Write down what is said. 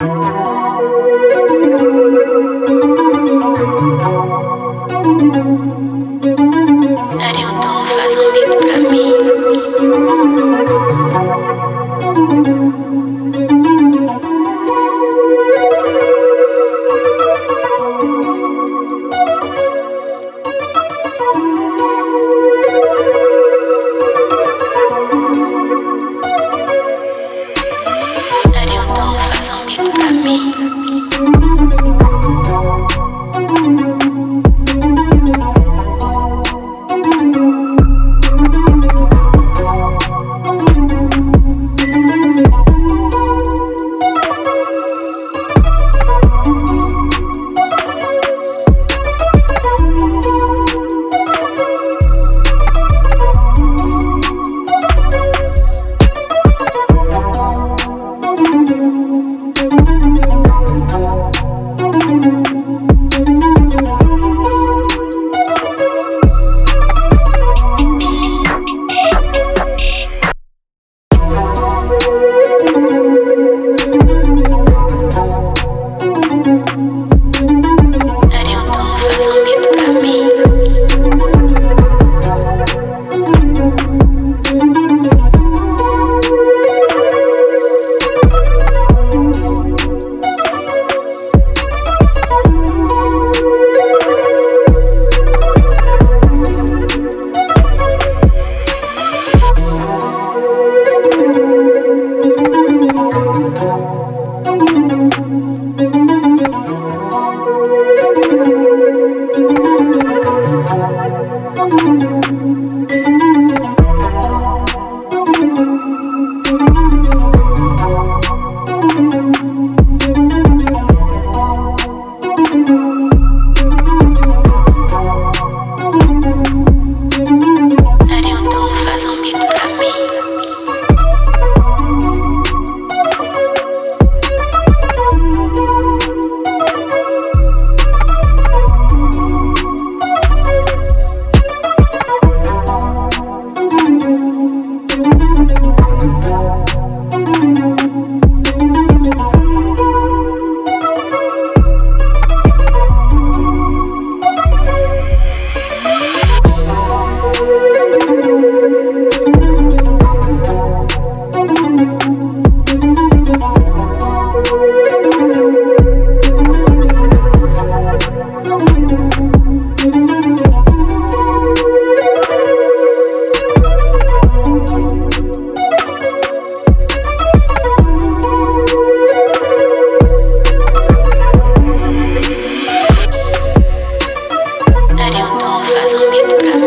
Oh. 孩子别丢